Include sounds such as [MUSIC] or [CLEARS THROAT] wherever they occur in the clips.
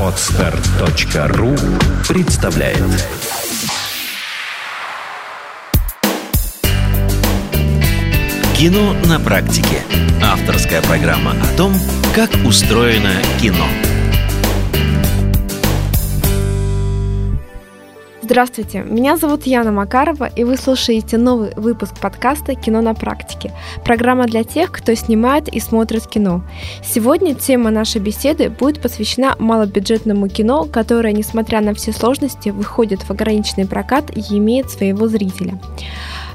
Отстар.ру представляет Кино на практике. Авторская программа о том, как устроено кино. Здравствуйте, меня зовут Яна Макарова, и вы слушаете новый выпуск подкаста «Кино на практике». Программа для тех, кто снимает и смотрит кино. Сегодня тема нашей беседы будет посвящена малобюджетному кино, которое, несмотря на все сложности, выходит в ограниченный прокат и имеет своего зрителя.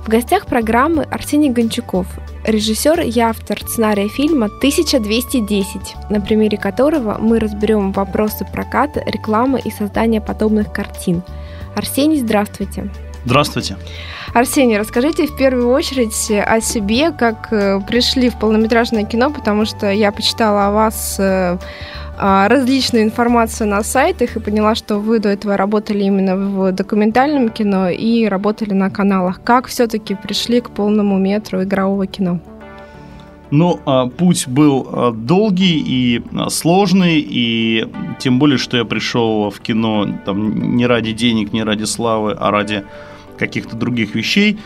В гостях программы Арсений Гончуков, режиссер и автор сценария фильма «1210», на примере которого мы разберем вопросы проката, рекламы и создания подобных картин – Арсений, здравствуйте. Здравствуйте. Арсений, расскажите в первую очередь о себе, как э, пришли в полнометражное кино, потому что я почитала о вас э, а, различную информацию на сайтах и поняла, что вы до этого работали именно в документальном кино и работали на каналах. Как все-таки пришли к полному метру игрового кино? Ну, а, путь был а, долгий и а, сложный, и тем более, что я пришел в кино там, не ради денег, не ради славы, а ради каких-то других вещей.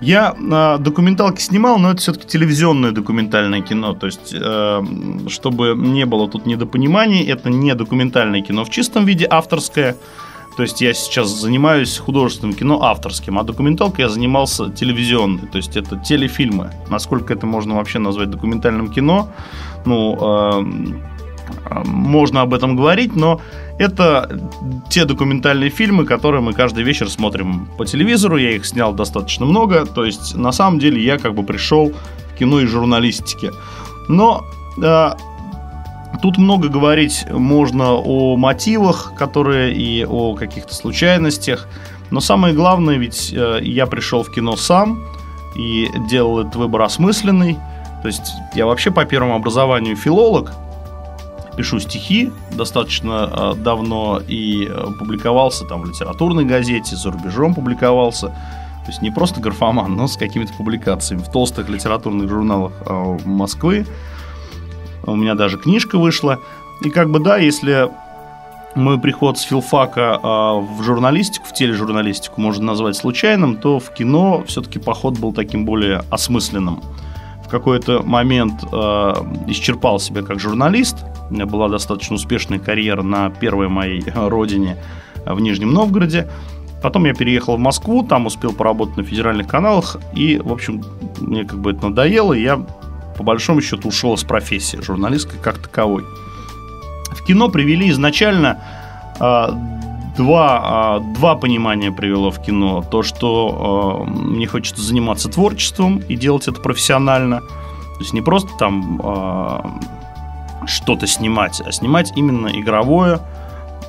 Я э, документалки снимал, но это все-таки телевизионное документальное кино. То есть, э, чтобы не было тут недопониманий, это не документальное кино в чистом виде, авторское. То есть я сейчас занимаюсь художественным кино авторским, а документалкой я занимался телевизионной. То есть это телефильмы. Насколько это можно вообще назвать документальным кино? Ну, э, можно об этом говорить, но это те документальные фильмы, которые мы каждый вечер смотрим по телевизору. Я их снял достаточно много. То есть на самом деле я как бы пришел в кино и журналистике. Но э, Тут много говорить можно о мотивах, которые и о каких-то случайностях. Но самое главное, ведь э, я пришел в кино сам и делал этот выбор осмысленный. То есть я вообще по первому образованию филолог, пишу стихи достаточно э, давно и э, публиковался там в литературной газете, за рубежом публиковался. То есть не просто графоман, но с какими-то публикациями в толстых литературных журналах Москвы. У меня даже книжка вышла. И как бы да, если мой приход с филфака э, в журналистику, в тележурналистику можно назвать случайным, то в кино все-таки поход был таким более осмысленным. В какой-то момент э, исчерпал себя как журналист. У меня была достаточно успешная карьера на первой моей родине в Нижнем Новгороде. Потом я переехал в Москву, там успел поработать на федеральных каналах, и, в общем, мне как бы это надоело, и я по большому счету ушел из профессии журналистской как таковой. В кино привели изначально э, два, э, два понимания привело в кино. То, что э, мне хочется заниматься творчеством и делать это профессионально. То есть не просто там э, что-то снимать, а снимать именно игровое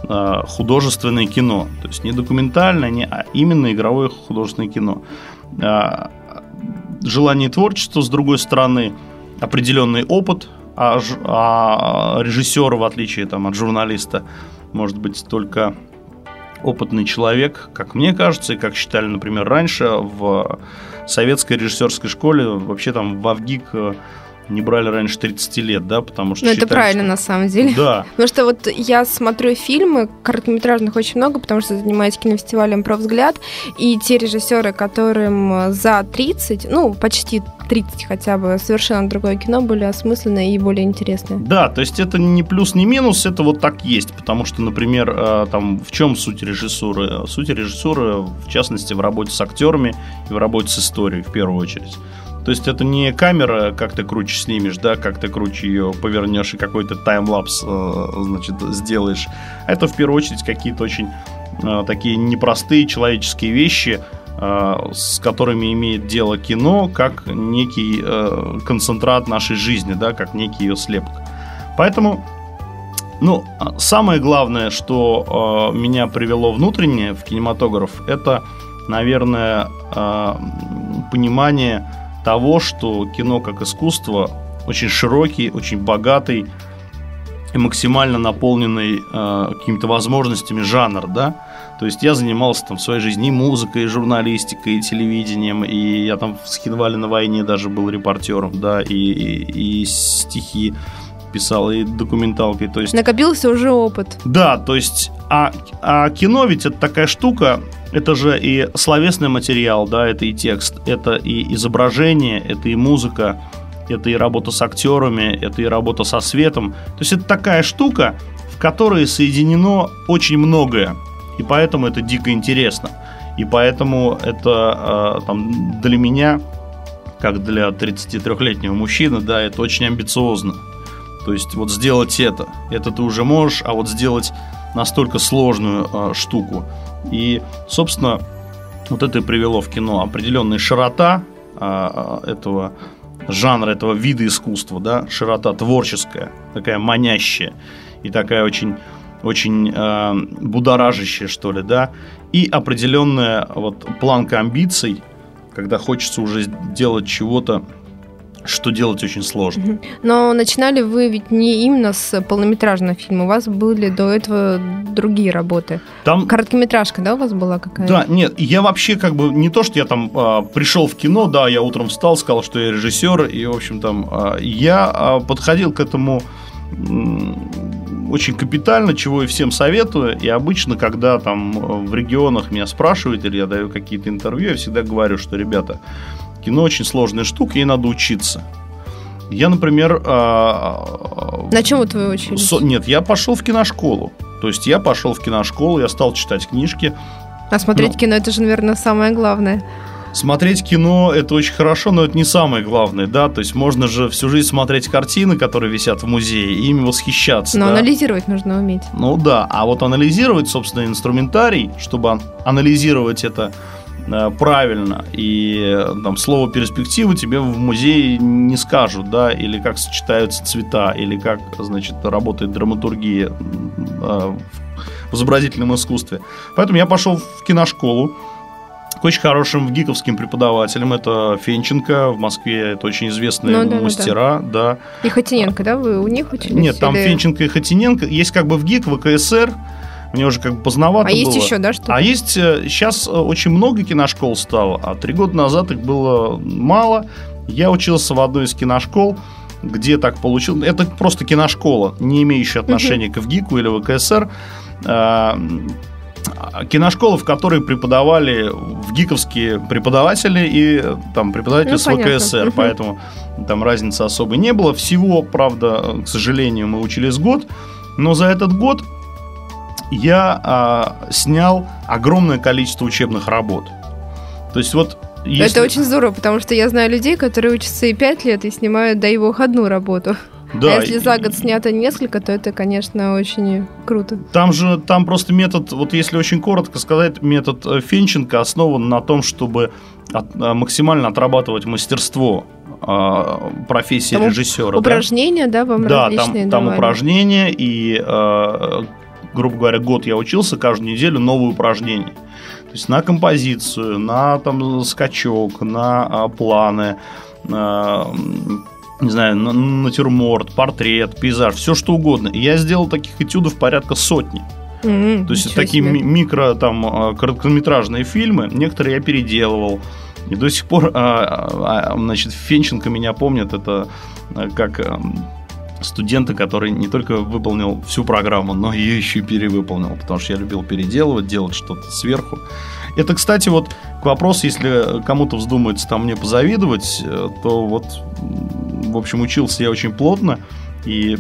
э, художественное кино. То есть не документальное, не, а именно игровое художественное кино. Э, желание творчества, с другой стороны – определенный опыт, а, а режиссер, в отличие там, от журналиста, может быть только опытный человек, как мне кажется, и как считали, например, раньше в советской режиссерской школе, вообще там в Авгик э, не брали раньше 30 лет, да, потому что... Ну, это правильно, что... на самом деле. Да. [LAUGHS] Потому что вот я смотрю фильмы, короткометражных очень много, потому что занимаюсь кинофестивалем «Про взгляд», и те режиссеры, которым за 30, ну, почти 30 хотя бы, совершенно другое кино, были осмысленные и более интересные. Да, то есть это не плюс, не минус, это вот так есть, потому что, например, э, там, в чем суть режиссуры? Суть режиссуры, в частности, в работе с актерами и в работе с историей, в первую очередь. То есть это не камера, как ты круче снимешь, да, как ты круче ее повернешь и какой-то таймлапс, э, значит, сделаешь. Это в первую очередь какие-то очень э, такие непростые человеческие вещи, э, с которыми имеет дело кино, как некий концентрат нашей жизни, да, как некий ее слепок. Поэтому ну, самое главное, что меня привело внутренне в кинематограф, это, наверное, э, понимание того, что кино как искусство очень широкий, очень богатый и максимально наполненный э, какими-то возможностями жанр, да. То есть я занимался там в своей жизни и музыкой, и журналистикой, и телевидением, и я там в Схинвале на войне даже был репортером, да, и, и, и стихи писал, и документалкой. То есть... Накопился уже опыт. Да, то есть, а, а кино ведь это такая штука, это же и словесный материал, да, это и текст, это и изображение, это и музыка, это и работа с актерами, это и работа со светом. То есть это такая штука, в которой соединено очень многое, и поэтому это дико интересно. И поэтому это э, там, для меня, как для 33-летнего мужчины, да, это очень амбициозно. То есть вот сделать это, это ты уже можешь, а вот сделать настолько сложную э, штуку. И, собственно, вот это и привело в кино определенная широта э, этого жанра, этого вида искусства, да, широта творческая, такая манящая и такая очень очень э, будоражащее, что ли, да, и определенная вот планка амбиций, когда хочется уже делать чего-то, что делать очень сложно. Но начинали вы ведь не именно с полнометражного фильма, у вас были до этого другие работы. Там... Короткометражка, да, у вас была какая-то? Да, нет, я вообще как бы не то, что я там э, пришел в кино, да, я утром встал, сказал, что я режиссер, и, в общем, там, э, я э, подходил к этому очень капитально, чего и всем советую. И обычно, когда там э, в регионах меня спрашивают или я даю какие-то интервью, я всегда говорю, что, ребята, кино очень сложная штука, ей надо учиться. Я, например... А, На чем вот вы учились? Нет, я пошел в киношколу. То есть я пошел в киношколу, я стал читать книжки. А смотреть ну, кино, это же, наверное, самое главное. Смотреть кино – это очень хорошо, но это не самое главное, да, то есть можно же всю жизнь смотреть картины, которые висят в музее, и ими восхищаться. Но да? анализировать нужно уметь. Ну да, а вот анализировать, собственно, инструментарий, чтобы анализировать это правильно, и там слово перспектива тебе в музее не скажут, да, или как сочетаются цвета, или как, значит, работает драматургия э, в изобразительном искусстве. Поэтому я пошел в киношколу, к очень хорошим гиковским преподавателям. Это Фенченко в Москве, это очень известные ну, да, мастера, да, да. И Хотиненко, да, вы у них учились? Нет, там или... Фенченко и Хотиненко. Есть как бы в ГИК, в КСР, мне уже как бы поздновато а было. есть еще, да, что А есть сейчас э, э, очень много киношкол стало, а три года назад их было мало. Я учился в одной из киношкол, где так получилось. Это просто киношкола, не имеющая отношения uh-huh. к ВГИКу или ВКСР. А, киношкола, в которой преподавали в гиковские преподаватели и там преподаватели ну, с ВКСР, угу. поэтому там разницы особой не было. Всего, правда, к сожалению, мы учились год, но за этот год я а, снял огромное количество учебных работ. То есть вот если... Это очень здорово, потому что я знаю людей, которые учатся и пять лет и снимают, дай бог, одну работу. Да. А если за год снято несколько, то это, конечно, очень круто. Там же, там просто метод, вот если очень коротко сказать, метод э, Фенченко основан на том, чтобы от, э, максимально отрабатывать мастерство э, профессии там режиссера. Упражнения, да, да вам да, различные там, там упражнения, и, грубо говоря, год я учился, каждую неделю новые упражнения. То есть на композицию, на там скачок, на планы, не знаю, натюрморт, портрет, пейзаж, все что угодно. И я сделал таких этюдов порядка сотни. Mm-hmm, То есть такие себе. микро, там, а, короткометражные фильмы, некоторые я переделывал. И до сих пор, а, а, значит, Фенченко меня помнит, это как студента, который не только выполнил всю программу, но ее еще и перевыполнил, потому что я любил переделывать, делать что-то сверху. Это, кстати, вот к вопросу, если кому-то вздумается там мне позавидовать, э, то вот, в общем, учился я очень плотно и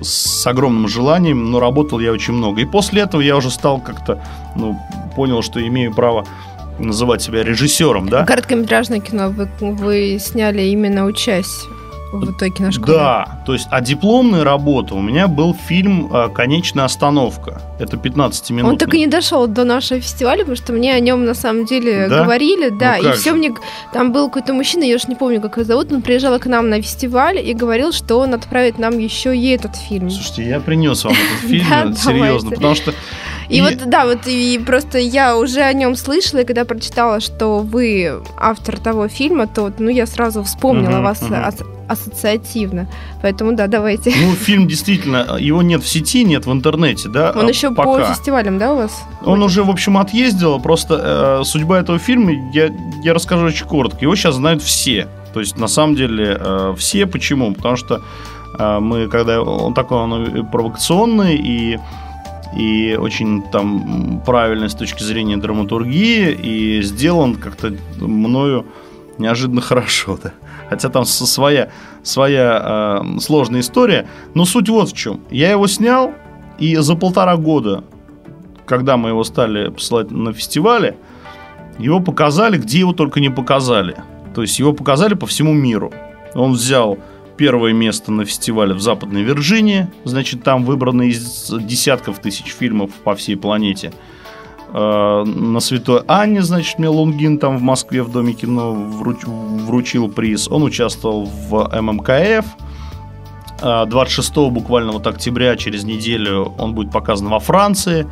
с огромным желанием, но работал я очень много. И после этого я уже стал как-то, ну, понял, что имею право называть себя режиссером, да? Короткометражное кино вы, вы сняли именно учась в той киношколе. Да, то есть, а дипломная работа у меня был фильм а, «Конечная остановка». Это 15 минут. Он так и не дошел до нашего фестиваля, потому что мне о нем на самом деле да? говорили, да, ну, и все же? мне... Там был какой-то мужчина, я уж не помню, как его зовут, он приезжал к нам на фестиваль и говорил, что он отправит нам еще и этот фильм. Слушайте, я принес вам этот [LAUGHS] фильм, серьезно, потому что и, и вот, да, вот и просто я уже о нем слышала, и когда прочитала, что вы автор того фильма, то, ну, я сразу вспомнила uh-huh, вас uh-huh. Ас- ассоциативно. Поэтому, да, давайте. Ну, фильм действительно, его нет в сети, нет в интернете, да? Он еще пока. по фестивалям, да, у вас? Он Ой. уже, в общем, отъездил, просто э, судьба этого фильма, я, я расскажу очень коротко. Его сейчас знают все. То есть, на самом деле, э, все. Почему? Потому что А, мы когда он такой он провокационный и и очень там правильный с точки зрения драматургии и сделан как-то мною неожиданно [LAUGHS] хорошо, да. Хотя там своя, своя э, сложная история. Но суть вот в чем. Я его снял, и за полтора года, когда мы его стали посылать на фестивале, его показали, где его только не показали. То есть его показали по всему миру. Он взял первое место на фестивале в Западной Вирджинии. Значит, там выбраны из десятков тысяч фильмов по всей планете. Э, на Святой Анне, значит, мне Лунгин там в Москве в Доме кино вруч, вручил приз. Он участвовал в ММКФ. 26 э, буквально вот октября, через неделю, он будет показан во Франции.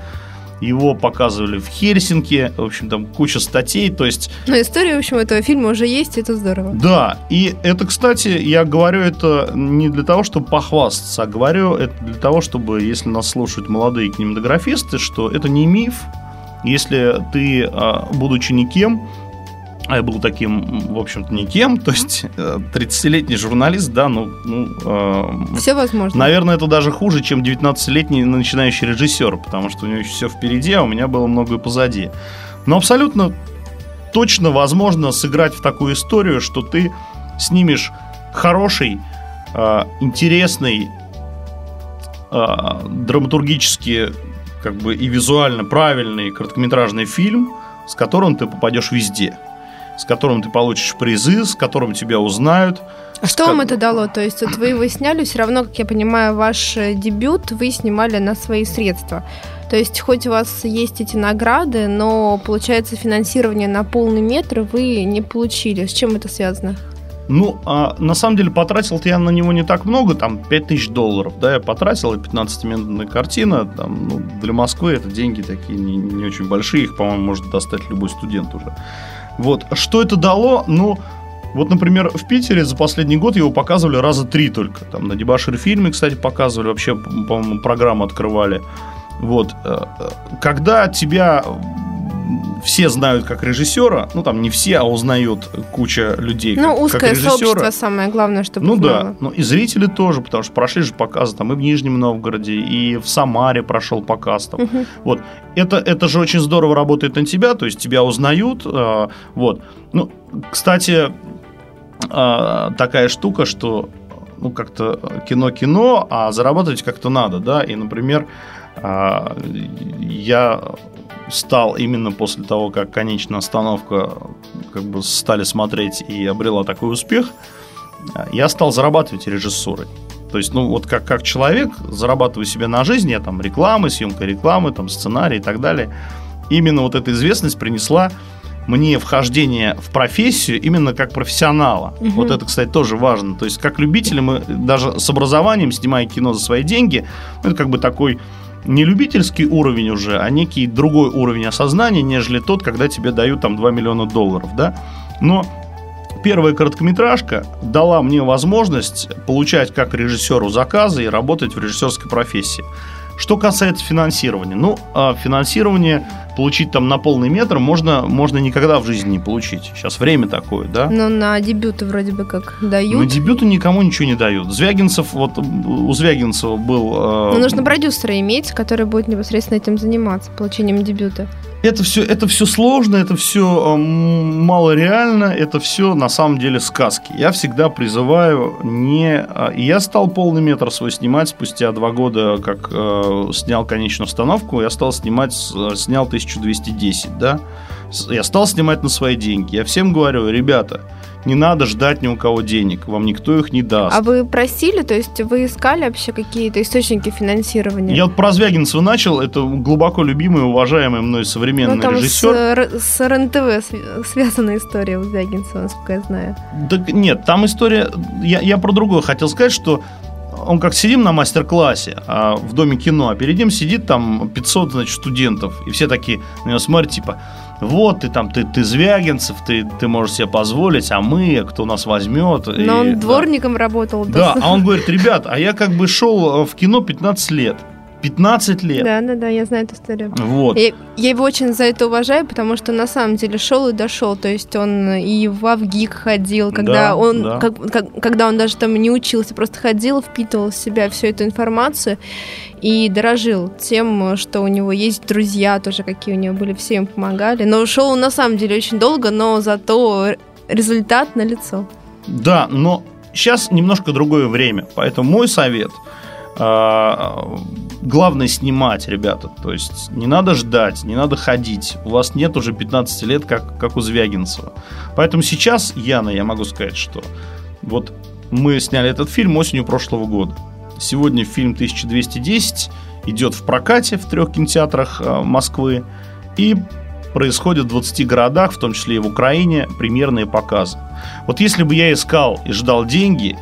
Его показывали в Хельсинки, в общем, там куча статей, то есть... Но история, в общем, этого фильма уже есть, это здорово. Да, и это, кстати, я говорю это не для того, чтобы похвастаться, а говорю это для того, чтобы, если нас слушают молодые кинематографисты, что это не миф, если ты, а, будучи никем, а я был таким, в общем-то, никем, то есть 30-летний э, журналист, да, ну... ну э, все возможно. Наверное, это даже хуже, чем 19-летний начинающий режиссер, потому что у него еще все впереди, а у меня было многое позади. Но абсолютно точно возможно сыграть в такую историю, что ты снимешь хороший, э, интересный, э, драматургически как бы и визуально правильный короткометражный фильм, с которым ты попадешь везде – с которым ты получишь призы, с которым тебя узнают. А что вам это дало? То есть вот вы его сняли, все равно, как я понимаю, ваш э, дебют вы снимали на свои средства. То есть хоть у вас есть эти награды, но получается финансирование на полный метр вы не получили. С чем это связано? Ну, а на самом деле потратил я на него не так много, там 5000 долларов, да, я потратил, и 15-минутная картина, там, ну, для Москвы это деньги такие не, не очень большие, их, по-моему, может достать любой студент уже. Вот. Что это дало? Ну, вот, например, в Питере за последний год его показывали раза три только. Там на Дебашир фильме, кстати, показывали. Вообще, по-моему, программу открывали. Вот. Э, э, когда тебя все знают как режиссера, ну там не все, а узнают куча людей. Ну, как, узкое как режиссера. сообщество самое главное, чтобы Ну знало. да, ну и зрители тоже, потому что прошли же показы там и в Нижнем Новгороде, и в Самаре прошел показ там. Угу. Вот. Это, это же очень здорово работает на тебя, то есть тебя узнают. Э, вот. Ну, кстати, э, такая штука, что ну, как-то кино-кино, а зарабатывать как-то надо, да, и, например, э, я стал именно после того, как конечная остановка как бы стали смотреть и обрела такой успех, я стал зарабатывать режиссурой. То есть, ну, вот как, как человек, зарабатываю себе на жизнь, я там рекламы, съемка рекламы, там сценарий и так далее. Именно вот эта известность принесла мне вхождение в профессию именно как профессионала. Угу. Вот это, кстати, тоже важно. То есть, как любители, мы даже с образованием, снимая кино за свои деньги, ну, это как бы такой не любительский уровень уже, а некий другой уровень осознания, нежели тот, когда тебе дают там 2 миллиона долларов, да. Но первая короткометражка дала мне возможность получать как режиссеру заказы и работать в режиссерской профессии. Что касается финансирования, ну, а финансирование получить там на полный метр можно, можно никогда в жизни не получить. Сейчас время такое, да? Но на дебюты вроде бы как дают. На дебюты никому ничего не дают. Звягинцев, вот у Звягинцева был... Э... Но нужно продюсера иметь, который будет непосредственно этим заниматься, получением дебюта это все, это все сложно, это все мало реально, это все на самом деле сказки. Я всегда призываю не... А, я стал полный метр свой снимать спустя два года, как э, снял конечную установку, я стал снимать, снял 1210, да. Я стал снимать на свои деньги. Я всем говорю, ребята, не надо ждать ни у кого денег, вам никто их не даст. А вы просили, то есть вы искали вообще какие-то источники финансирования? Я вот про Звягинцева начал, это глубоко любимый, уважаемый мной современный ну, там режиссер. С, с РНТВ связана история у Звягинцева, насколько я знаю. Так нет, там история, я, я про другое хотел сказать, что он как сидим на мастер-классе а, в Доме кино, а перед ним сидит там 500, значит, студентов, и все такие на него смотрят, типа, вот, ты там, ты, ты Звягинцев, ты, ты можешь себе позволить, а мы, кто нас возьмет. Но и, он дворником да. работал. Да, а он говорит, ребят, а я как бы шел э, в кино 15 лет. 15 лет. Да, да, да, я знаю эту историю. Вот. Я, я его очень за это уважаю, потому что на самом деле шел и дошел. То есть он и в Авгик ходил, когда Да, он, да. как- как- когда он даже там не учился, просто ходил, впитывал в себя всю эту информацию и дорожил тем, что у него есть друзья тоже, какие у него были, все им помогали. Но шел он на самом деле очень долго, но зато результат на лицо. Да, но сейчас немножко другое время, поэтому мой совет главное снимать, ребята. То есть не надо ждать, не надо ходить. У вас нет уже 15 лет, как, как у Звягинцева. Поэтому сейчас, Яна, я могу сказать, что вот мы сняли этот фильм осенью прошлого года. Сегодня фильм 1210 идет в прокате в трех кинотеатрах а, Москвы. И происходит в 20 городах, в том числе и в Украине, премьерные показы. Вот если бы я искал и ждал деньги,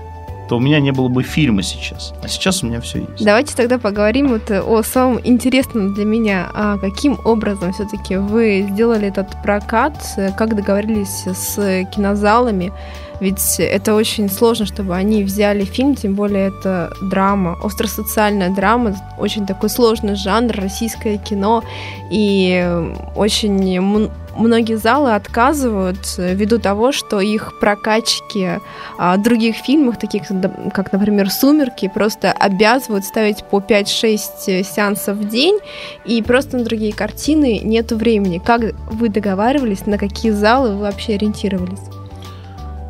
то у меня не было бы фильма сейчас. А сейчас у меня все есть. Давайте тогда поговорим вот о самом интересном для меня. А каким образом все-таки вы сделали этот прокат? Как договорились с кинозалами? Ведь это очень сложно, чтобы они взяли фильм, тем более это драма, остросоциальная драма, очень такой сложный жанр, российское кино, и очень многие залы отказывают ввиду того, что их прокачки а, других фильмов, таких как, например, «Сумерки», просто обязывают ставить по 5-6 сеансов в день, и просто на другие картины нету времени. Как вы договаривались, на какие залы вы вообще ориентировались?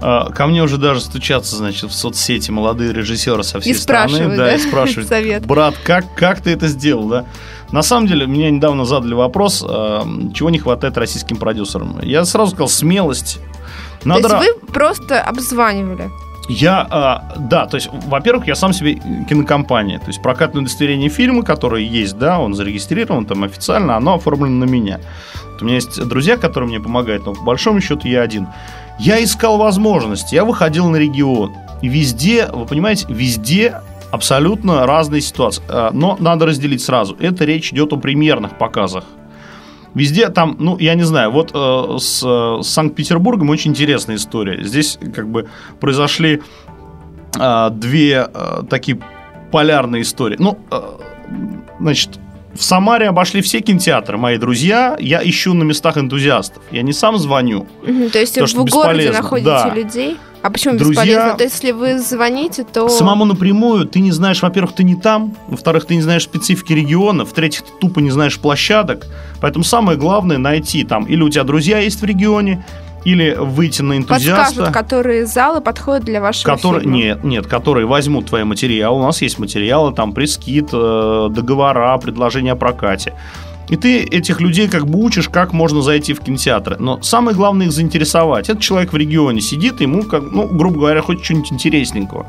А, Ко мне уже даже стучатся, значит, в соцсети молодые режиссеры со всей И страны. да, да, и [LAUGHS] спрашивают, совет. брат, как, как ты это сделал, да? На самом деле, меня недавно задали вопрос, а, чего не хватает российским продюсерам. Я сразу сказал, смелость. Надо То есть вы просто обзванивали? Я, а, да, то есть, во-первых, я сам себе кинокомпания, то есть прокатное удостоверение фильма, которое есть, да, он зарегистрирован там официально, оно оформлено на меня. Вот у меня есть друзья, которые мне помогают, но по большому счету я один. Я искал возможности, я выходил на регион, и везде, вы понимаете, везде абсолютно разные ситуации, А, но надо разделить сразу. Это речь идет о премьерных показах. Везде там, ну, я не знаю, вот э, с, э, с Санкт-Петербургом очень интересная история. Здесь как бы произошли э, две э, такие полярные истории. Ну, э, значит, в Самаре обошли все кинотеатры, мои друзья. Я ищу на местах энтузиастов. Я не сам звоню. Мгм, То есть То, в городе бесполезно, находите да. людей? А почему Друзья- бесполезно? То есть если вы звоните, то... Самому напрямую ты не знаешь, во-первых, ты не там, во-вторых, ты не знаешь специфики региона, в-третьих, ты тупо не знаешь площадок. Поэтому самое главное найти там, или у тебя друзья есть в регионе, или выйти на энтузиаста. Подскажут, которые залы подходят для вашего Которые, фильма. нет, нет, которые возьмут твои материалы. У нас есть материалы, там пресс-кит, э, договора, предложения о прокате. И ты этих людей как бы учишь, как можно зайти в кинотеатры. Но самое главное их заинтересовать. Этот человек в регионе сидит, ему, как, ну, грубо говоря, хоть что-нибудь интересненького.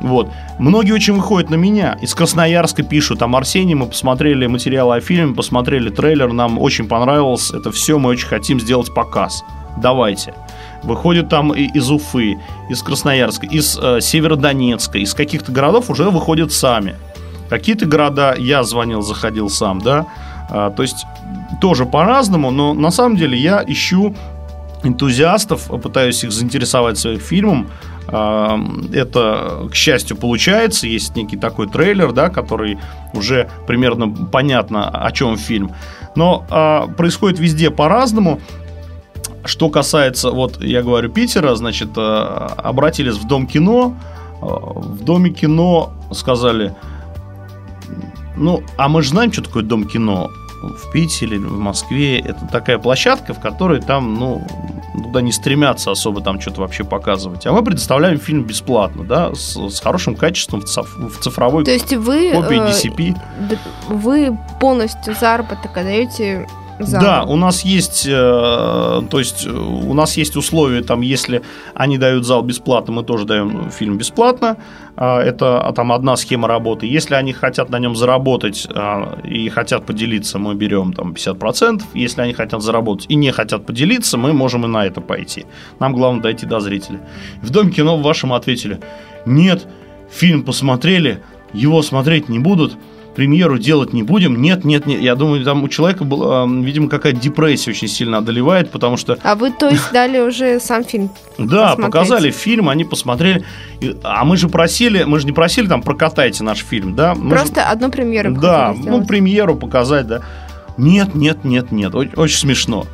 Вот. Многие очень выходят на меня. Из Красноярска пишут, там, Арсений, мы посмотрели материалы о фильме, посмотрели трейлер, нам очень понравилось. Это все, мы очень хотим сделать показ. Давайте. Выходят там из Уфы, из Красноярска, из э, Северодонецка, из каких-то городов уже выходят сами. Какие-то города я звонил, заходил сам, да. А, то есть тоже по-разному, но на самом деле я ищу энтузиастов, пытаюсь их заинтересовать своим фильмом. А, Это, к счастью, получается. Есть некий такой трейлер, да, который уже примерно понятно, о чем фильм. Но а, происходит везде по-разному. Что касается, вот я говорю, Питера, значит, а, обратились в Дом кино. А, В Доме кино сказали, ну, а мы же знаем, что такое Дом кино в Питере, в Москве. Это такая площадка, в которой там, ну, туда не стремятся особо там что-то вообще показывать. А мы предоставляем фильм бесплатно, да, с, с хорошим качеством в, циф- в цифровой То есть вы, копии э, DCP. вы полностью заработок отдаете залу? Да, у нас есть, э, то есть э, у нас есть условия, там, если они дают зал бесплатно, мы тоже даем фильм бесплатно. А, Это а, там одна схема работы. Если они хотят на нем заработать а, и хотят поделиться, мы берем там 50%. Если они хотят заработать и не хотят поделиться, мы можем и на это пойти. Нам главное дойти до зрителя. В Доме кино в вашем ответили, нет, фильм посмотрели, его смотреть не будут, премьеру делать не будем. Нет, нет, нет. Я думаю, там у человека, была, видимо, какая-то депрессия очень сильно одолевает, потому что... А вы, то есть, дали уже сам фильм Да, посмотреть. показали фильм, они посмотрели. А мы же просили, мы же не просили там прокатайте наш фильм, да? Мы Просто же... одну премьеру Да, ну, премьеру показать, да. Нет, нет, нет, нет. Очень смешно.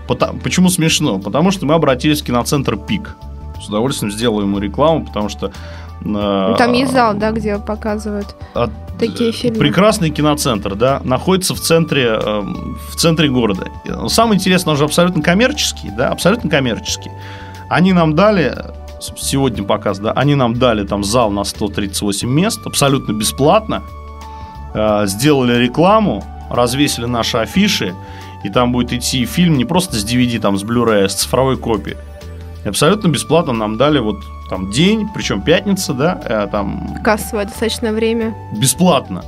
Почему смешно? Потому что мы обратились в киноцентр ПИК. С удовольствием сделаю ему рекламу, потому что ну, там есть зал, да, где показывают от, такие фильмы. Прекрасный киноцентр, да, находится в центре, э, в центре города. Самое интересное, он же абсолютно коммерческий, да, абсолютно коммерческий. Они нам дали, сегодня показ, да, они нам дали там зал на 138 мест, абсолютно бесплатно, э, сделали рекламу, развесили наши афиши, и там будет идти фильм не просто с DVD, там, с Blu-ray, а с цифровой копией. И абсолютно бесплатно нам дали вот там день, причем пятница, да, э, там... Кассовое достаточно время. Бесплатно.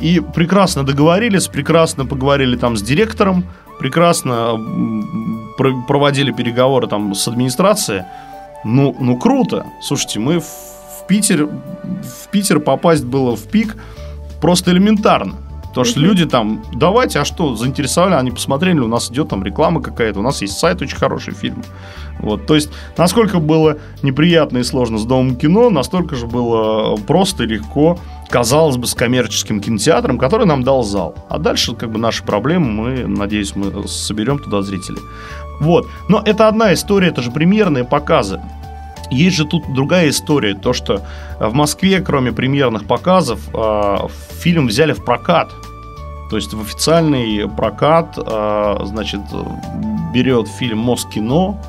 И прекрасно договорились, прекрасно поговорили там с директором, прекрасно проводили переговоры там с администрацией. Ну, ну круто. Слушайте, мы в, в Питер, в Питер попасть было в пик просто элементарно. Потому что люди там, давайте, а что, заинтересовали, они посмотрели, у нас идет там реклама какая-то, у нас есть сайт, очень хороший фильм. Вот, то есть, насколько было неприятно и сложно с домом кино, настолько же было просто и легко, казалось бы, с коммерческим кинотеатром, который нам дал зал. А дальше, как бы, наши проблемы, мы, надеюсь, мы соберем туда зрителей. Вот. Но это одна история, это же премьерные показы. Есть же тут другая история, то что в Москве, кроме премьерных показов, а, фильм взяли в прокат. То есть в официальный прокат, а, значит, берет фильм Москино,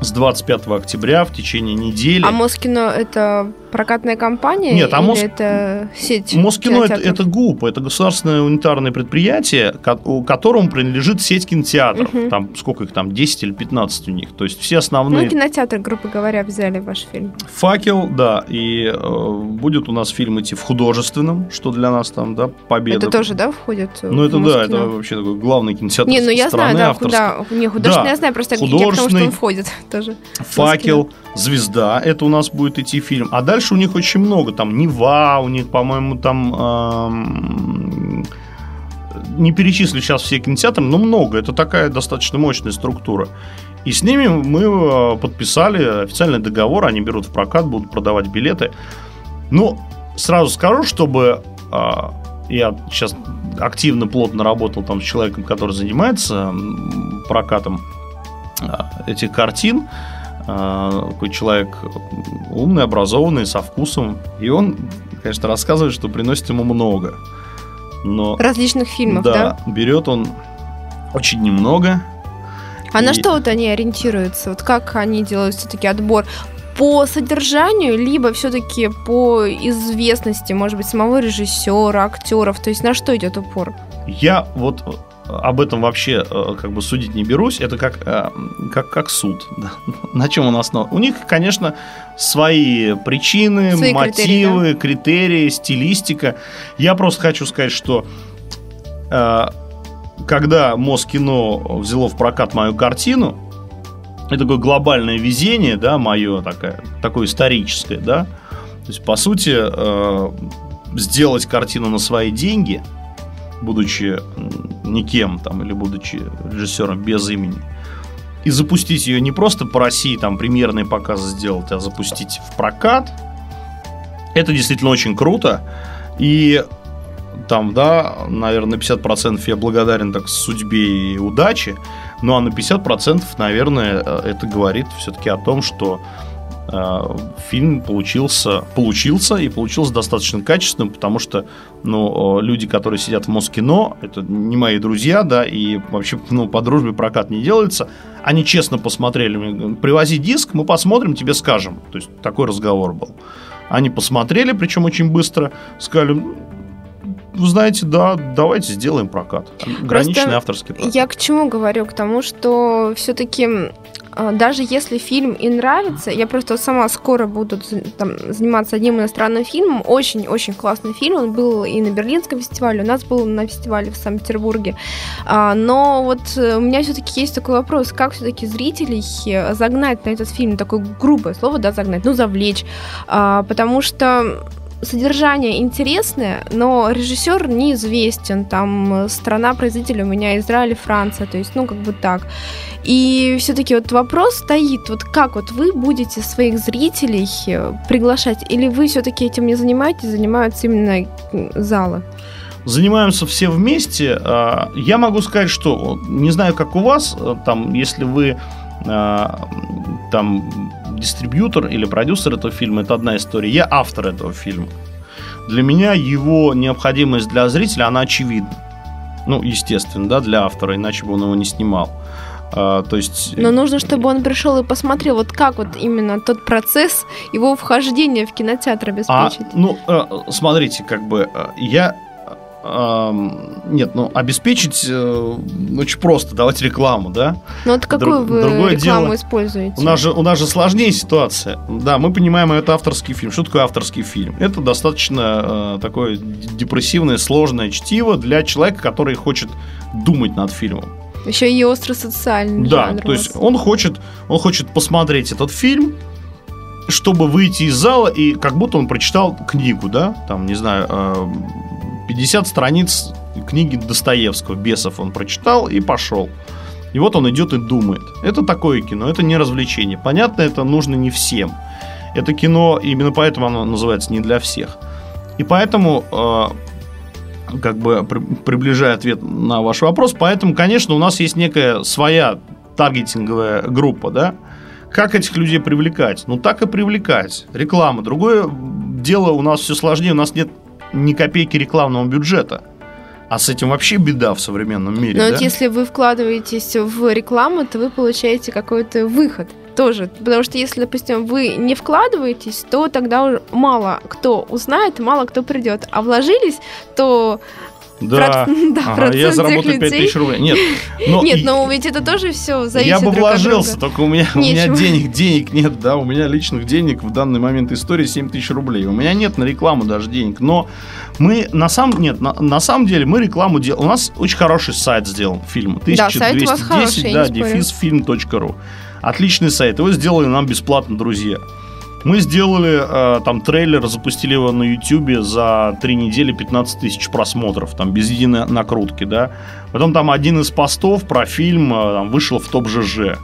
с 25 октября в течение недели. А Москино это прокатная компания? Нет, а Моск... это сеть? Москино это, это ГУП, это государственное унитарное предприятие, которому принадлежит сеть кинотеатров. Угу. Там сколько их там, 10 или 15 у них. То есть все основные... Ну, кинотеатр, грубо говоря, взяли ваш фильм. Факел, да. И э, будет у нас фильм идти в художественном, что для нас там, да, победа. Это тоже, да, входит? Ну, это да, это вообще такой главный кинотеатр Не, ну я страны, знаю, да, куда, не художественный, да, я знаю, просто я потому, что он входит [LAUGHS] тоже. Факел, Звезда, это у нас будет идти фильм. А дальше у них очень много. Там Нева, у них, по-моему, там... Эм, не перечислю сейчас все кинотеатры, но много. Это такая достаточно мощная структура. И с ними мы э, подписали официальный договор. Они берут в прокат, будут продавать билеты. Но сразу скажу, чтобы э, я сейчас активно, плотно работал там с человеком, который занимается прокатом э, этих картин. А, такой человек умный, образованный, со вкусом. И он, конечно, рассказывает, что приносит ему много. Но, Различных фильмов, да? Да, берет он очень немного. А и... на что вот они ориентируются? Вот как они делают все-таки отбор? По содержанию, либо все-таки по известности, может быть, самого режиссера, актеров? То есть на что идет упор? Я вот об этом вообще э, как бы судить не берусь. Это как, э, как, как суд. [LAUGHS] На чем он основан? У них, конечно, свои причины, свои мотивы, критерии, да? критерии, стилистика. Я просто хочу сказать, что э, когда Москино взяло в прокат мою картину, это такое глобальное везение, да, мое такое, такое историческое, да. То есть, по сути, сделать картину на свои деньги – будучи никем там, или будучи режиссером без имени, и запустить ее не просто по России, там премьерные показы сделать, а запустить в прокат, это действительно очень круто. И там, да, наверное, на 50% я благодарен так судьбе и удаче, ну а на 50%, наверное, э, это говорит все-таки о том, что фильм получился, получился и получился достаточно качественным, потому что ну, люди, которые сидят в Москино, это не мои друзья, да, и вообще ну, по дружбе прокат не делается. Они честно посмотрели, привози диск, мы посмотрим, тебе скажем. То есть такой разговор был. Они посмотрели, причем очень быстро, сказали, вы знаете, да, давайте сделаем прокат. Ограниченный Просто авторский прокат. Я к чему говорю? К тому, что все-таки даже если фильм и нравится, я просто сама скоро буду там, заниматься одним иностранным фильмом, очень-очень классный фильм, он был и на Берлинском фестивале, у нас был на фестивале в Санкт-Петербурге, а, но вот э, у меня все-таки есть такой вопрос, как все-таки зрителей э, загнать на этот фильм, такое грубое слово, да, загнать, ну, завлечь, а, потому что содержание интересное, но режиссер неизвестен. Там э, страна производителя у меня Израиль Франция, то есть, ну, как бы так. И все-таки вот вопрос стоит, вот как вот вы будете своих зрителей э, приглашать, или вы все-таки этим не занимаетесь, занимаются именно залы? занимаемся все вместе. А, я могу сказать, что не знаю, как у вас, э, там, если вы там дистрибьютор или продюсер этого фильма, это одна история. Я автор этого фильма. Для меня его необходимость для зрителя, она очевидна. Ну, естественно, да, для автора, иначе бы он его не снимал. А, то есть... Но нужно, чтобы он пришел и посмотрел, вот как вот именно тот процесс его вхождения в кинотеатр обеспечить. А, ну, э, смотрите, как бы э, я нет, ну обеспечить э, очень просто, давать рекламу, да. Ну вот какую Друг, вы другое рекламу дело, используете? У нас же у нас же сложнее ситуация. Да, мы понимаем, это авторский фильм. Что такое авторский фильм? Это достаточно э, такое депрессивное, сложное чтиво для человека, который хочет думать над фильмом. Еще и остро социальный. Да, жанр то есть он хочет, он хочет посмотреть этот фильм, чтобы выйти из зала и как будто он прочитал книгу, да, там, не знаю, э, 50 страниц книги Достоевского, «Бесов» он прочитал и пошел. И вот он идет и думает. Это такое кино, это не развлечение. Понятно, это нужно не всем. Это кино, именно поэтому оно называется не для всех. И поэтому, э, как бы при, приближая ответ на ваш вопрос, поэтому, конечно, у нас есть некая своя таргетинговая группа, да, как этих людей привлекать? Ну, так и привлекать. Реклама. Другое дело, у нас все сложнее, у нас нет ни копейки рекламного бюджета. А с этим вообще беда в современном мире. Но да? вот если вы вкладываетесь в рекламу, то вы получаете какой-то выход тоже. Потому что если, допустим, вы не вкладываетесь, то тогда уже мало кто узнает, мало кто придет. А вложились, то да, Про... [LAUGHS] да ага, я заработаю 5 тысяч рублей. Нет, но нет, но ведь это тоже все зависит Я бы вложился, только у меня, у меня денег, денег нет, да, у меня личных денег в данный момент истории 7 тысяч рублей. У меня нет на рекламу даже денег, но мы на самом нет, на, на самом деле мы рекламу делаем. У нас очень хороший сайт сделан фильм. 1210, да, сайт хороший, да, дефисфильм.ру. Отличный сайт. Его сделали нам бесплатно, друзья. Мы сделали э, там трейлер, запустили его на YouTube за три недели 15 тысяч просмотров, там без единой накрутки, да. Потом там один из постов про фильм э, там, вышел в топ ЖЖ.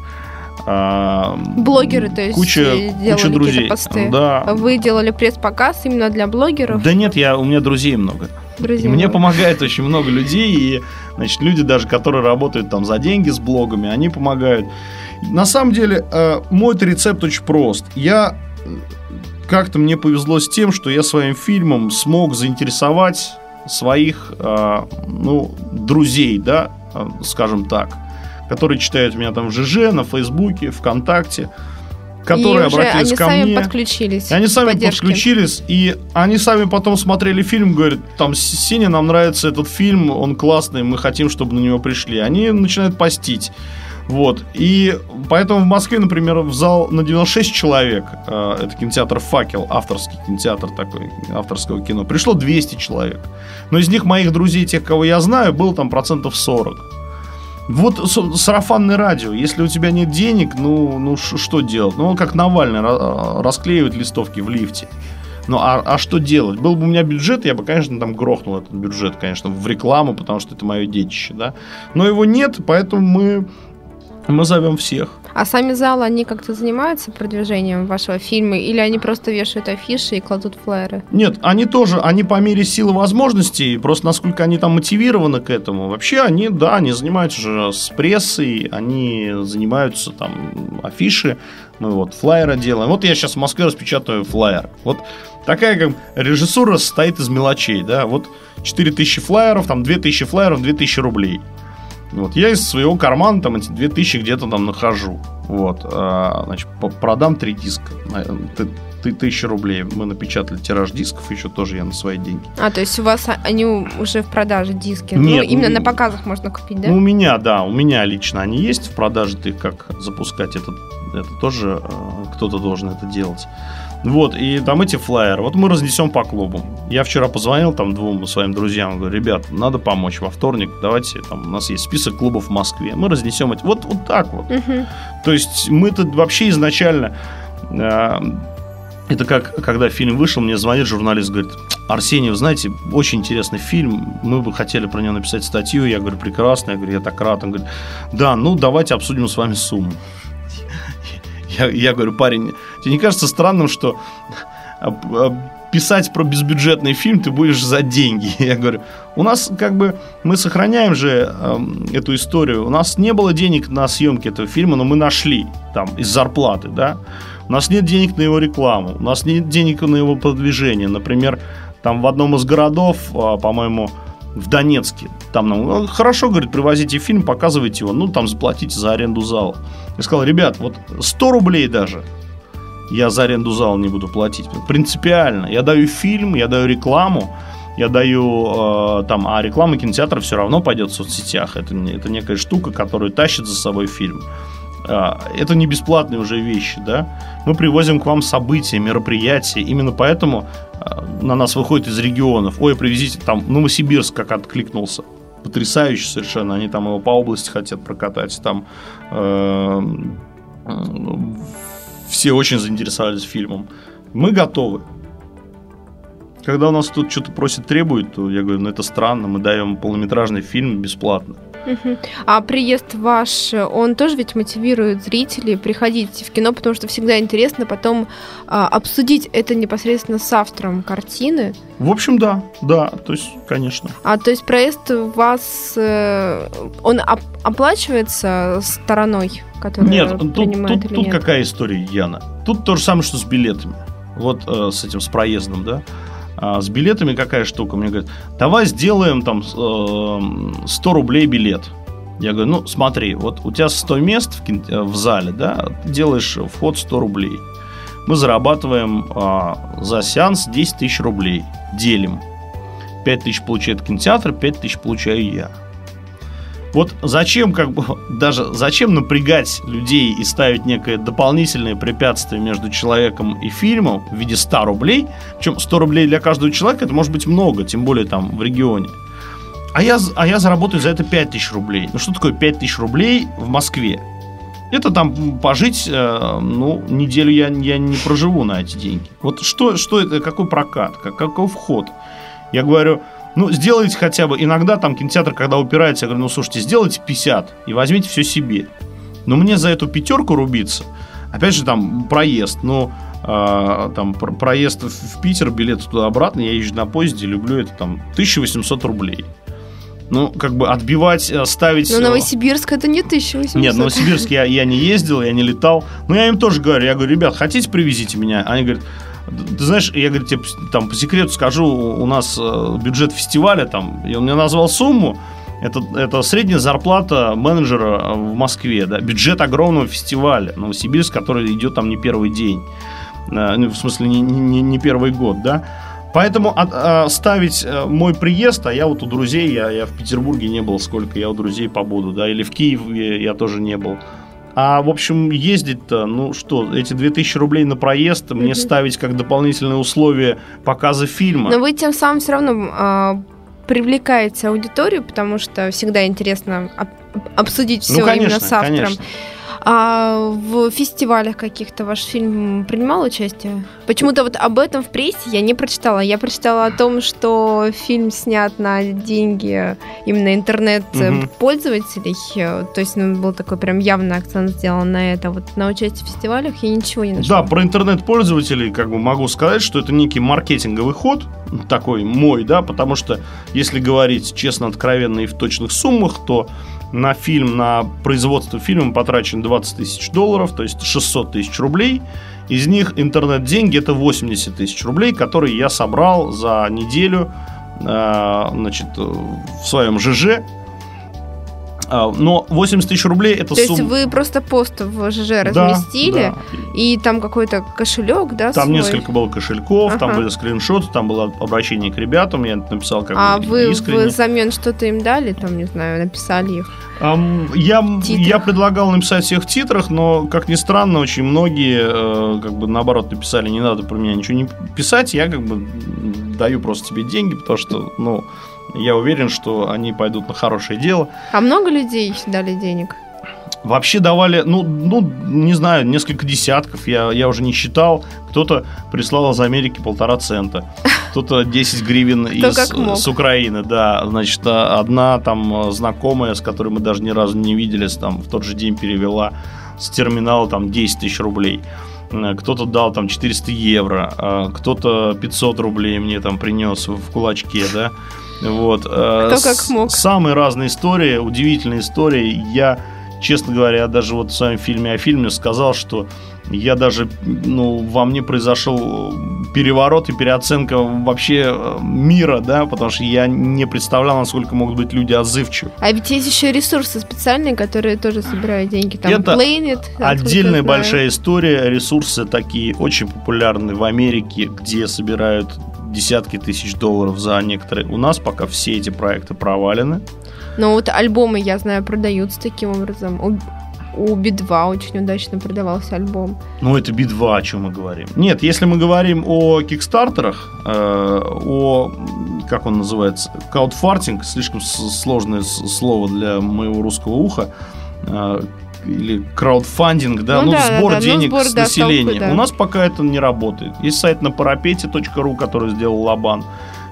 Э, блогеры, то есть куча, делали куча друзей. посты. Да. Вы делали пресс-показ именно для блогеров? Да нет, я, у меня друзей много. Друзей и много. мне помогает очень много людей, и значит, люди даже, которые работают там за деньги с блогами, они помогают. На самом деле, э, мой рецепт очень прост. Я как-то мне повезло с тем, что я своим фильмом смог заинтересовать своих, э, ну, друзей, да, э, скажем так, которые читают меня там в ЖЖ, на Фейсбуке, ВКонтакте, которые и обратились они ко сами мне. подключились. Они сами поддержки. подключились, и они сами потом смотрели фильм, говорят, там, Синя, нам нравится этот фильм, он классный, мы хотим, чтобы на него пришли. Они начинают постить. Вот. И поэтому в Москве, например, в зал на 96 человек, э, это кинотеатр «Факел», авторский кинотеатр такой, авторского кино, пришло 200 человек. Но из них моих друзей, тех, кого я знаю, было там процентов 40. Вот сарафанное радио. Если у тебя нет денег, ну, ну что делать? Ну, как Навальный расклеивает листовки в лифте. Ну, а, а что делать? Был бы у меня бюджет, я бы, конечно, там грохнул этот бюджет, конечно, в рекламу, потому что это мое детище, да. Но его нет, поэтому мы мы зовем всех. А сами залы, они как-то занимаются продвижением вашего фильма? Или они просто вешают афиши и кладут флайеры? Нет, они тоже, они по мере силы возможностей, просто насколько они там мотивированы к этому. Вообще они, да, они занимаются же с прессой, они занимаются там афиши, мы вот флайеры делаем. Вот я сейчас в Москве распечатаю флайер. Вот такая как режиссура состоит из мелочей, да, вот 4000 флайеров, там 2000 флайеров, 2000 рублей. Вот, я из своего кармана там эти 2000 где-то там нахожу. Вот, а, значит, продам три диска. Ты тысяча рублей. Мы напечатали тираж дисков, еще тоже я на свои деньги. А, то есть у вас они уже в продаже диски? Ну, Нет, ну, именно на показах можно купить, да? Ну, у меня, да, у меня лично они есть в продаже. Ты как запускать это, это тоже э, кто-то должен это делать. Вот, и там эти флайеры. Вот мы разнесем по клубу. Я вчера позвонил там двум своим друзьям, говорю, ребят, надо помочь во вторник, давайте, там у нас есть список клубов в Москве, мы разнесем эти. Вот, вот так вот. Угу. То есть мы тут вообще изначально... Э, Это как, когда фильм вышел, мне звонит журналист, говорит, Арсений, вы знаете, очень интересный фильм, мы бы хотели про него написать статью. Я говорю, прекрасно, я говорю, я так рад. Он говорит, да, ну давайте обсудим с вами сумму. Я, я говорю, парень, тебе не кажется странным, что писать про безбюджетный фильм ты будешь за деньги. [LAUGHS] Я говорю, у нас как бы мы сохраняем же э, эту историю. У нас не было денег на съемки этого фильма, но мы нашли там из зарплаты, да. У нас нет денег на его рекламу, у нас нет денег на его продвижение. Например, там в одном из городов, а, по-моему, в Донецке. Там нам «Ну, хорошо, говорит, привозите фильм, показывайте его, ну там заплатите за аренду зала. Я сказал, ребят, вот 100 рублей даже я за аренду зала не буду платить. Принципиально. Я даю фильм, я даю рекламу, я даю э, там, а реклама кинотеатра все равно пойдет в соцсетях. Это, это некая штука, которая тащит за собой фильм. А, это не бесплатные уже вещи, да. Мы привозим к вам события, мероприятия. Именно поэтому а, на нас выходит из регионов. Ой, привезите там Новосибирск как откликнулся. Потрясающе совершенно. Они там его по области хотят прокатать. Там э, все очень заинтересовались фильмом. Мы готовы. Когда у нас тут что-то просят, требуют, то я говорю, ну это странно, мы даем полнометражный фильм бесплатно. А приезд ваш, он тоже ведь мотивирует зрителей приходить в кино, потому что всегда интересно потом а, обсудить это непосредственно с автором картины. В общем, да, да, то есть, конечно. А то есть проезд у вас, э, он оп- оплачивается стороной, которая Нет, тут, тут, тут нет? какая история, Яна? Тут то же самое, что с билетами. Вот э, с этим, с проездом, да? А с билетами какая штука? Мне говорят, давай сделаем там э, 100 рублей билет. Я говорю, ну смотри, вот у тебя 100 мест в, кино, в зале, да, ты делаешь вход 100 рублей. Мы зарабатываем э, за сеанс 10 тысяч рублей. Делим. 5 тысяч получает кинотеатр, 5 тысяч получаю я. Вот зачем, как бы, [LAUGHS] даже зачем напрягать людей и ставить некое дополнительное препятствие между человеком и фильмом в виде 100 рублей? Причем 100 рублей для каждого человека это может быть много, тем более там в регионе. А я, а я заработаю за это 5000 рублей. Ну что такое 5000 рублей в Москве? Это там пожить, э, ну, неделю я, я не проживу на эти деньги. Вот что, что это, какой прокат, как, какой вход? Я говорю, ну, сделайте хотя бы, иногда там кинотеатр, когда упирается, я говорю, ну, слушайте, сделайте 50 и возьмите все себе. Но мне за эту пятерку рубиться, опять же, там, проезд, ну, э, там, проезд в Питер, билет туда-обратно, я езжу на поезде, люблю это, там, 1800 рублей. Ну, как бы отбивать, э, ставить... Но э, Новосибирск это не 1800. Нет, Новосибирск я, я не ездил, я не летал. Но я им тоже говорю, я говорю, ребят, хотите привезите меня? Они говорят, ты знаешь, я говорю, тебе там по секрету скажу, у нас э, бюджет фестиваля там, и он мне назвал сумму, это, это средняя зарплата менеджера э, в Москве, да, бюджет огромного фестиваля Новосибирск, который идет там не первый день, э, ну, в смысле не, не, не первый год, да. Поэтому от, а, ставить мой приезд, а я вот у друзей, я, я в Петербурге не был сколько, я у друзей побуду, да, или в Киеве я тоже не был. А, в общем, ездить-то, ну что, эти 2000 рублей на проезд мне mm-hmm. ставить как дополнительные условия показа фильма. Но вы тем самым все равно э, привлекаете аудиторию, потому что всегда интересно об- обсудить все ну, конечно, именно с автором. Конечно. А в фестивалях каких-то ваш фильм принимал участие? Почему-то вот об этом в прессе я не прочитала. Я прочитала о том, что фильм снят на деньги именно интернет-пользователей. Угу. То есть ну, был такой прям явный акцент сделан на это. Вот на участие в фестивалях я ничего не нашла. Да, про интернет-пользователей как бы могу сказать, что это некий маркетинговый ход, такой мой, да, потому что если говорить честно, откровенно и в точных суммах, то на фильм, на производство фильма потрачено 20 тысяч долларов, то есть 600 тысяч рублей. Из них интернет-деньги это 80 тысяч рублей, которые я собрал за неделю э, значит, в своем ЖЖ но 80 тысяч рублей это То сумма. есть вы просто пост в ЖЖ разместили, да, да. и там какой-то кошелек, да? Там свой? несколько было кошельков, ага. там были скриншоты, там было обращение к ребятам, я написал как а бы вы искренне. взамен что-то им дали, там, не знаю, написали их? Я, я предлагал написать всех в титрах, но, как ни странно, очень многие, э, как бы, наоборот, написали, не надо про меня ничего не писать, я, как бы, даю просто тебе деньги, потому что, ну, я уверен, что они пойдут на хорошее дело. А много людей дали денег? Вообще давали, ну, ну, не знаю, несколько десятков, я, я уже не считал. Кто-то прислал из Америки полтора цента, [LAUGHS] кто-то 10 гривен из, с Украины, да. Значит, а, одна там знакомая, с которой мы даже ни разу не виделись, там в тот же день перевела с терминала там 10 тысяч рублей. Кто-то дал там 400 евро, а кто-то 500 рублей мне там принес в кулачке, да. Вот. Э, Кто как мог. Самые разные истории, удивительные истории. Я честно говоря, даже вот в своем фильме о фильме сказал, что я даже, ну, во мне произошел переворот и переоценка вообще э, мира, да, потому что я не представлял, насколько могут быть люди отзывчивы. А ведь есть еще ресурсы специальные, которые тоже собирают деньги. Там Это Planet, отдельная большая история. Ресурсы такие очень популярны в Америке, где собирают десятки тысяч долларов за некоторые. У нас пока все эти проекты провалены. Но вот альбомы, я знаю, продаются таким образом. У, у Би-2 очень удачно продавался альбом. Ну, это Би-2, о чем мы говорим. Нет, если мы говорим о кикстартерах, э, о, как он называется, каудфартинг, слишком сложное слово для моего русского уха, э, или краудфандинг, да, ну, ну да, сбор да, ну, денег сбор, с да, населения. Толпы, да. У нас пока это не работает. Есть сайт на парапете.ру, который сделал Лабан.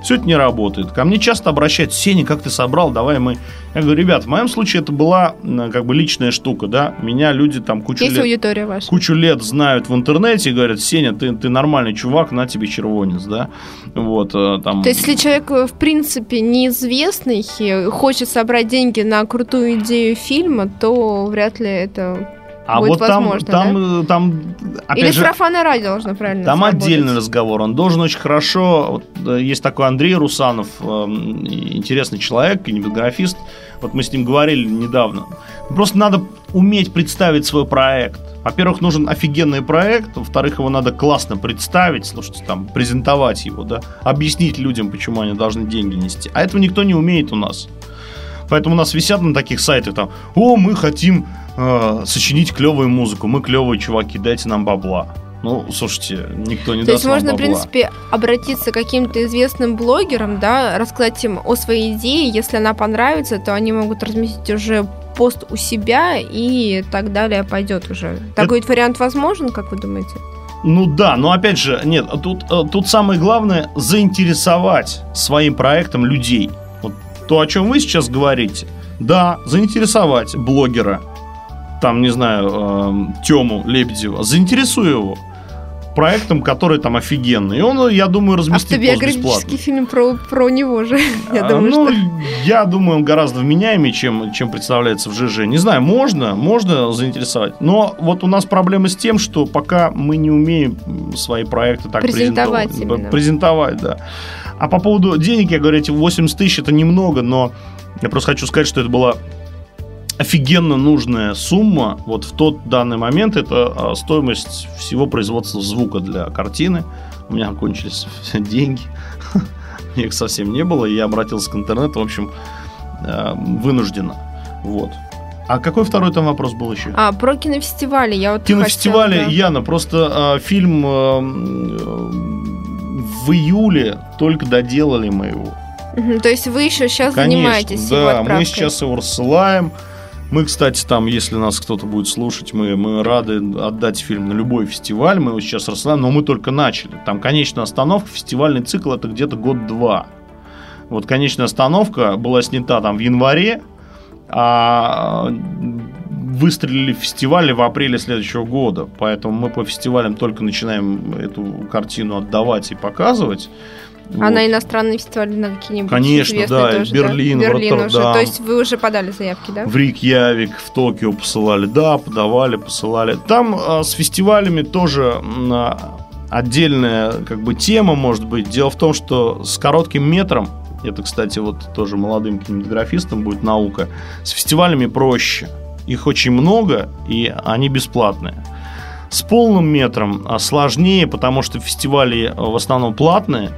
Все это не работает. Ко мне часто обращаются, Сеня, как ты собрал, давай мы... Я говорю, ребят, в моем случае это была как бы личная штука, да, меня люди там кучу Есть лет... аудитория ваша. Кучу лет знают в интернете и говорят, Сеня, ты, ты нормальный чувак, на тебе червонец, да, вот э, там... То есть, если человек, э, в принципе, неизвестный, хочет собрать деньги на крутую идею фильма, то вряд ли это а будет вот возможно, там, да? там, там опять Или же, сарафанное радио должно правильно Там сработать. отдельный разговор. Он должен очень хорошо... Вот, э, есть такой Андрей Русанов, э, интересный человек, кинематографист. Вот мы с ним говорили недавно. Просто надо уметь представить свой проект. Во-первых, нужен офигенный проект, во-вторых, его надо классно представить, слушайте, там, презентовать его, да, объяснить людям, почему они должны деньги нести. А этого никто не умеет у нас. Поэтому у нас висят на таких сайтах там, о, мы хотим э, сочинить клевую музыку, мы клевые чуваки, дайте нам бабла. Ну, слушайте, никто не То даст есть можно, в принципе, обратиться к каким-то известным блогерам, да, рассказать им о своей идее. Если она понравится, то они могут разместить уже пост у себя и так далее пойдет уже. Такой Это... вариант возможен, как вы думаете? Ну да, но опять же, нет, тут, э, тут самое главное заинтересовать своим проектом людей то, о чем вы сейчас говорите, да, заинтересовать блогера, там, не знаю, э, Тему Лебедева, заинтересую его проектом, который там офигенный. И он, я думаю, разместит Автобиографический фильм про, про него же, [LAUGHS] я а, думаю, ну, что... я думаю, он гораздо вменяемее, чем, чем представляется в ЖЖ. Не знаю, можно, можно заинтересовать. Но вот у нас проблема с тем, что пока мы не умеем свои проекты так презентовать. Презентовать, презентовать да. А по поводу денег, я говорю, эти 80 тысяч это немного, но я просто хочу сказать, что это была офигенно нужная сумма. Вот в тот данный момент это а, стоимость всего производства звука для картины. У меня кончились [LAUGHS] деньги. [LAUGHS] Их совсем не было. И я обратился к интернету, в общем, а, вынужденно. Вот. А какой второй там вопрос был еще? А, про кинофестивали. Я вот кинофестивали, хотела, да. Яна, просто а, фильм а, в июле только доделали мы его. Угу, то есть вы еще сейчас Конечно, занимаетесь да, его отправкой? мы сейчас его рассылаем. Мы, кстати, там, если нас кто-то будет слушать, мы, мы рады отдать фильм на любой фестиваль. Мы его сейчас рассылаем, но мы только начали. Там конечная остановка, фестивальный цикл это где-то год-два. Вот конечная остановка была снята там в январе, а выстрелили в фестивале в апреле следующего года. Поэтому мы по фестивалям только начинаем эту картину отдавать и показывать. А вот. на иностранные фестивали на какие-нибудь Конечно, да, тоже, Берлин, да? Берлин Роттердам. Уже. То есть вы уже подали заявки, да? В Рикьявик, в Токио посылали, да, подавали, посылали. Там а, с фестивалями тоже а, отдельная как бы тема может быть. Дело в том, что с коротким метром это, кстати, вот тоже молодым кинематографистам будет наука. С фестивалями проще. Их очень много, и они бесплатные. С полным метром а, сложнее, потому что фестивали в основном платные,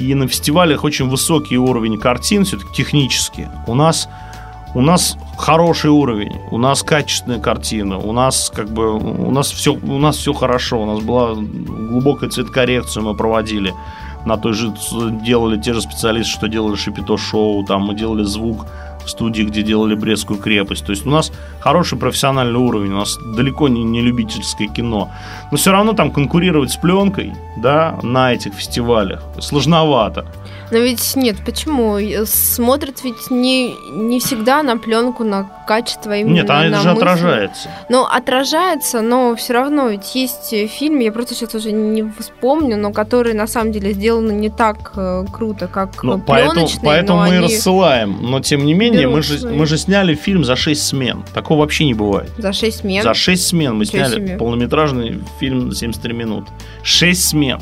и на фестивалях очень высокий уровень картин, все-таки технически. У нас, у нас хороший уровень, у нас качественная картина, у нас как бы у нас все, у нас все хорошо, у нас была глубокая цветокоррекция мы проводили. на той же делали те же специалисты, что делали Шипито шоу, там мы делали звук студии, где делали Брестскую крепость. То есть у нас хороший профессиональный уровень, у нас далеко не, не любительское кино. Но все равно там конкурировать с пленкой, да, на этих фестивалях сложновато. Но ведь нет, почему? Смотрят ведь не, не всегда на пленку, на качество именно Нет, а это же мысли. отражается. Ну, отражается, но все равно ведь есть фильм, я просто сейчас уже не вспомню, но которые на самом деле сделаны не так э, круто, как ну, поэтому, пленочные, поэтому но мы они рассылаем. Но тем не менее, мы же, мы же сняли фильм за 6 смен. Такого вообще не бывает. За 6 смен. За 6 смен мы Ничего сняли себе. полнометражный фильм 73 минут. 6 смен.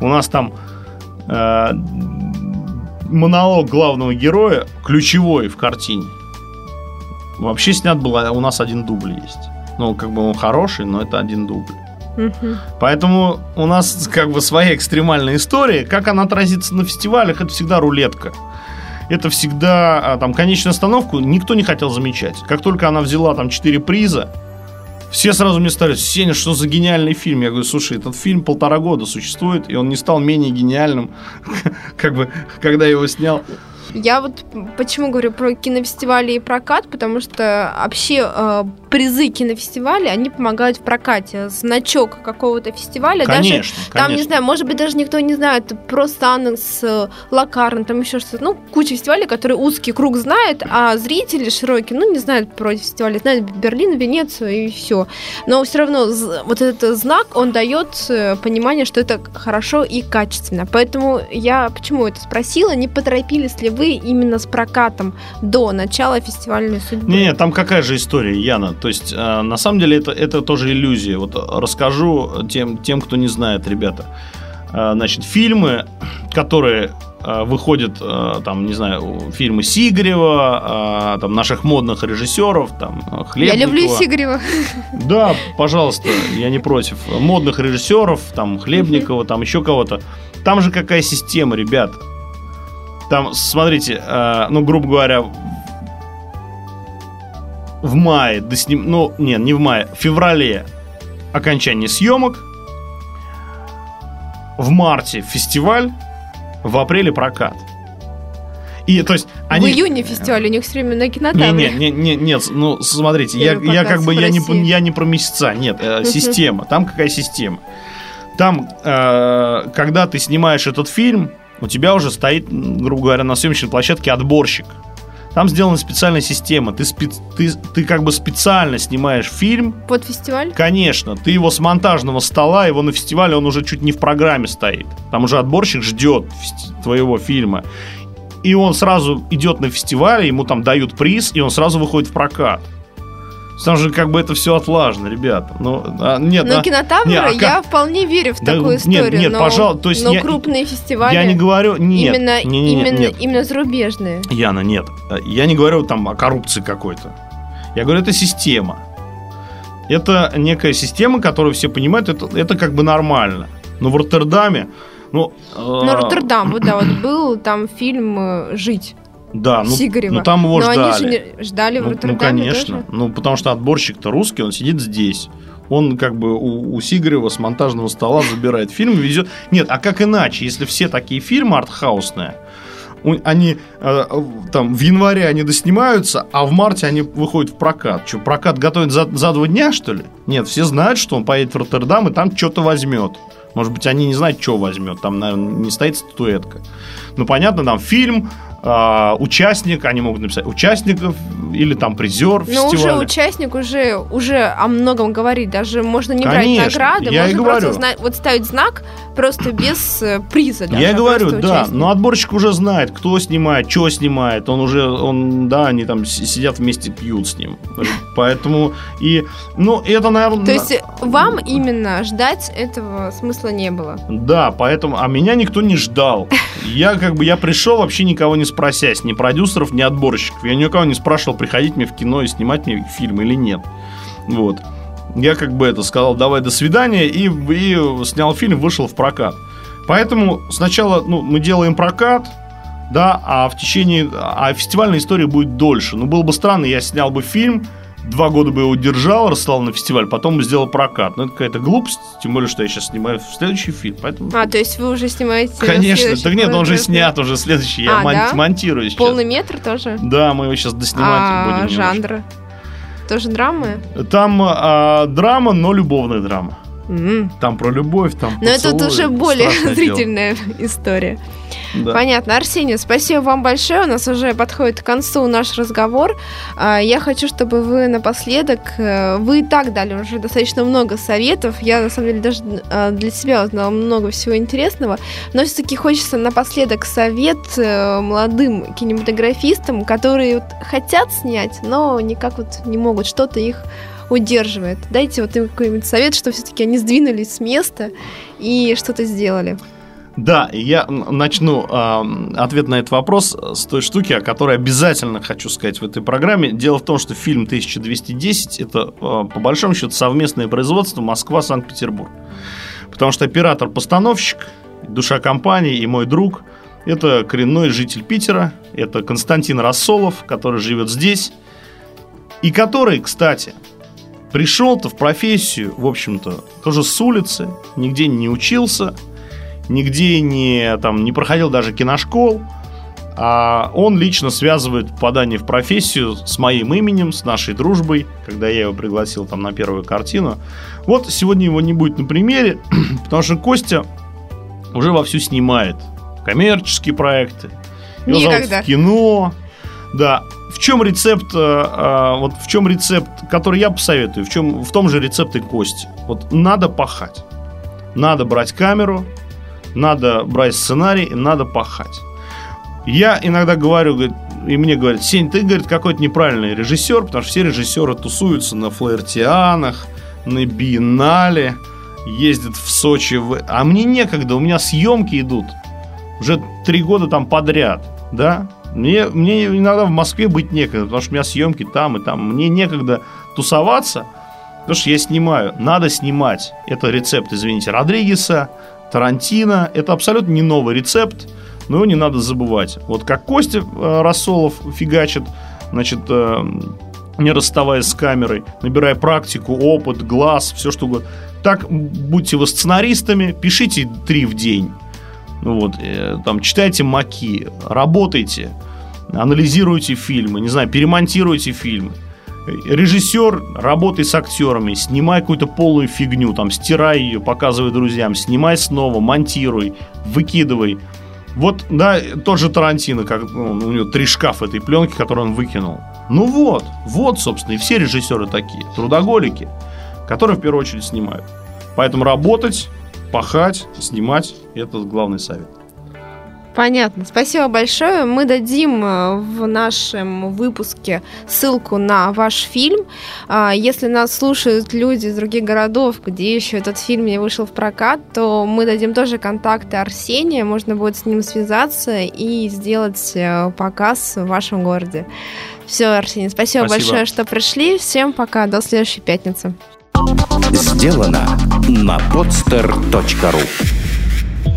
У нас там э, монолог главного героя, ключевой в картине. Вообще снят был, а у нас один дубль есть. Ну, как бы он хороший, но это один дубль. Мгм. Поэтому у нас как бы своя экстремальная история. Как она отразится на фестивалях, это всегда рулетка. Это всегда а, там конечную остановку никто не хотел замечать. Как только она взяла там 4 приза, все сразу мне стали, Сеня, что за гениальный фильм? Я говорю, слушай, этот фильм полтора года существует, и он не стал менее гениальным, [LAUGHS] как бы, когда его снял. Я вот почему говорю про кинофестивали и прокат, потому что вообще э, призы кинофестиваля, они помогают в прокате. Значок какого-то фестиваля, даже Конечно, Там, не конечно. знаю, может быть, даже никто не знает, просто Аннекс, э, Лакарн, там еще что-то. Ну, куча фестивалей, которые узкий круг знает, а зрители широкие, ну, не знают про эти фестивали, знают Берлин, Венецию и все. Но все равно вот этот знак, он дает э, понимание, что это хорошо и качественно. Поэтому я почему это спросила, не поторопились ли вы именно с прокатом до начала фестивальной судьбы? Не, не, там какая же история, Яна. То есть, э, на самом деле, это, это тоже иллюзия. Вот расскажу тем, тем, кто не знает, ребята. Э, значит, фильмы, которые э, выходят, э, там, не знаю, фильмы Сигарева, э, там, наших модных режиссеров, там, э, Я Хлебникова. люблю Сигарева. Да, пожалуйста, я не против. Модных режиссеров, там, Хлебникова, там, еще кого-то. Там же какая система, ребят. Там, смотрите, э, ну, грубо говоря, в мае, до сним... ну, нет, не в мае, в феврале окончание съемок, в марте фестиваль, в апреле прокат. И, то есть, они... В июне фестиваль, у них все время на кинотавре. не, не, не, нет, ну смотрите, я, я как бы я не, я не про месяца, нет, э, система. Там какая система? Там, э, когда ты снимаешь этот фильм, у тебя уже стоит, грубо говоря, на съемочной площадке отборщик. Там сделана специальная система. Ты, спец- ты, ты как бы специально снимаешь фильм. Под фестиваль? Конечно, ты его с монтажного стола, его на фестивале, он уже чуть не в программе стоит. Там уже отборщик ждет твоего фильма. И он сразу идет на фестиваль, ему там дают приз, и он сразу выходит в прокат. Там же как бы это все отлажено, ребята. Ну, а, нет, Но а- кинотавры не, а я как- вполне верю в Да такую нет, историю. нет, но, пожалуй, то есть но я- крупные фестивали я не говорю, нет, именно, не, не, именно, нет. именно зарубежные. Яна, нет. Я не говорю там о коррупции какой-то. Я говорю, это система. Это некая система, которую все понимают, это, это как бы нормально. Но в Роттердаме, ну... э, Но Роттердам, вот да, вот был там фильм э, «Жить» Да, ну, Сигарева. ну там его Но ждали. они же ждали в ну, ну, конечно. тоже. Ну, потому что отборщик-то русский, он сидит здесь. Он как бы у, у Сигарева с монтажного стола забирает фильм и везет. Нет, а как иначе, если все такие фильмы артхаусные, они э, там в январе они доснимаются, а в марте они выходят в прокат. Что, прокат готовит за, за два дня, что ли? Нет, все знают, что он поедет в Роттердам и там что-то возьмет. Может быть, они не знают, что возьмет. Там, наверное, не стоит статуэтка. Ну, понятно, там фильм, а, участник, они могут написать участников или там призер Но уже фестиваля. участник уже, уже о многом говорит. Даже можно не брать Конечно, награды, я и можно говорю. просто зна- вот ставить знак просто без э, приза. даже, Я и а говорю, да, участник. но отборщик уже знает, кто снимает, что снимает. Он уже, он, да, они там сидят вместе, пьют с ним. Поэтому, и, ну, это, наверное... То есть вам именно ждать этого смысла не было? Да, поэтому, а меня никто не ждал. Я как бы, я пришел вообще никого не спросясь, ни продюсеров, ни отборщиков. Я никого не спрашивал, приходить мне в кино и снимать мне фильм или нет. Вот. Я как бы это сказал, давай до свидания, и, и снял фильм, вышел в прокат. Поэтому сначала, ну, мы делаем прокат, да, а в течение, а фестивальная история будет дольше. Ну, было бы странно, я снял бы фильм, два года бы его держал, рассылал на фестиваль, потом сделал прокат. Ну, это какая-то глупость, тем более, что я сейчас снимаю следующий фильм. Поэтому... А, то есть вы уже снимаете Конечно, так нет, он уже снят, уже следующий, я а, мон- да? монтирую сейчас. Полный метр тоже? Да, мы его сейчас доснимать а, будем. жанр? Тоже драмы? Там а, драма, но любовная драма. Mm. Там про любовь, там Но это уже более зрительная дело. [LAUGHS] история. Да. Понятно. Арсений, спасибо вам большое. У нас уже подходит к концу наш разговор. А, я хочу, чтобы вы напоследок... Э, вы и так дали уже достаточно много советов. Я, на самом деле, даже э, для себя узнала много всего интересного. Но все-таки хочется напоследок совет э, молодым кинематографистам, которые вот хотят снять, но никак вот не могут. Что-то их удерживает. Дайте вот им какой-нибудь совет, что все-таки они сдвинулись с места и что-то сделали. Да, я начну э, ответ на этот вопрос с той штуки, о которой обязательно хочу сказать в этой программе. Дело в том, что фильм 1210 это э, по большому счету совместное производство Москва-Санкт-Петербург. Потому что оператор-постановщик, душа компании и мой друг – это коренной житель Питера, это Константин Рассолов, который живет здесь, и который, кстати, пришел-то в профессию, в общем-то, тоже с улицы, нигде не учился – нигде не, там, не проходил даже киношкол, а он лично связывает попадание в профессию с моим именем, с нашей дружбой, когда я его пригласил там на первую картину. Вот сегодня его не будет на примере, [CLEARS THROAT] потому что Костя уже вовсю снимает коммерческие проекты. Его Никогда. в кино. Да. В чем рецепт, э, э, вот в чем рецепт, который я посоветую, в чем в том же рецепте Кости. Вот надо пахать. Надо брать камеру, надо брать сценарий, надо пахать. Я иногда говорю, и мне говорят, Сень, ты, говорит, какой-то неправильный режиссер, потому что все режиссеры тусуются на флаертианах, на биеннале, ездят в Сочи. А мне некогда, у меня съемки идут уже три года там подряд, да? Мне, мне иногда в Москве быть некогда, потому что у меня съемки там и там. Мне некогда тусоваться, потому что я снимаю. Надо снимать. Это рецепт, извините, Родригеса, Тарантино. Это абсолютно не новый рецепт, но его не надо забывать. Вот как Костя э, Рассолов фигачит, значит, э, не расставаясь с камерой, набирая практику, опыт, глаз, все что угодно. Так будьте вы сценаристами, пишите три в день. Вот, э, там, читайте маки, работайте, анализируйте фильмы, не знаю, перемонтируйте фильмы режиссер, работай с актерами, снимай какую-то полную фигню, там, стирай ее, показывай друзьям, снимай снова, монтируй, выкидывай. Вот, да, тот же Тарантино, как ну, у него три шкафа этой пленки, которую он выкинул. Ну вот, вот, собственно, и все режиссеры такие, трудоголики, которые в первую очередь снимают. Поэтому работать, пахать, снимать – это главный совет. Понятно. Спасибо большое. Мы дадим э, в нашем выпуске ссылку на ваш фильм. А, если нас слушают люди из других городов, где еще этот фильм не вышел в прокат, то мы дадим тоже контакты Арсения. Можно будет с ним связаться и сделать э, показ в вашем городе. Все, Арсений, спасибо, спасибо. большое, что пришли. Всем пока. До следующей пятницы. Сделано на podster.ru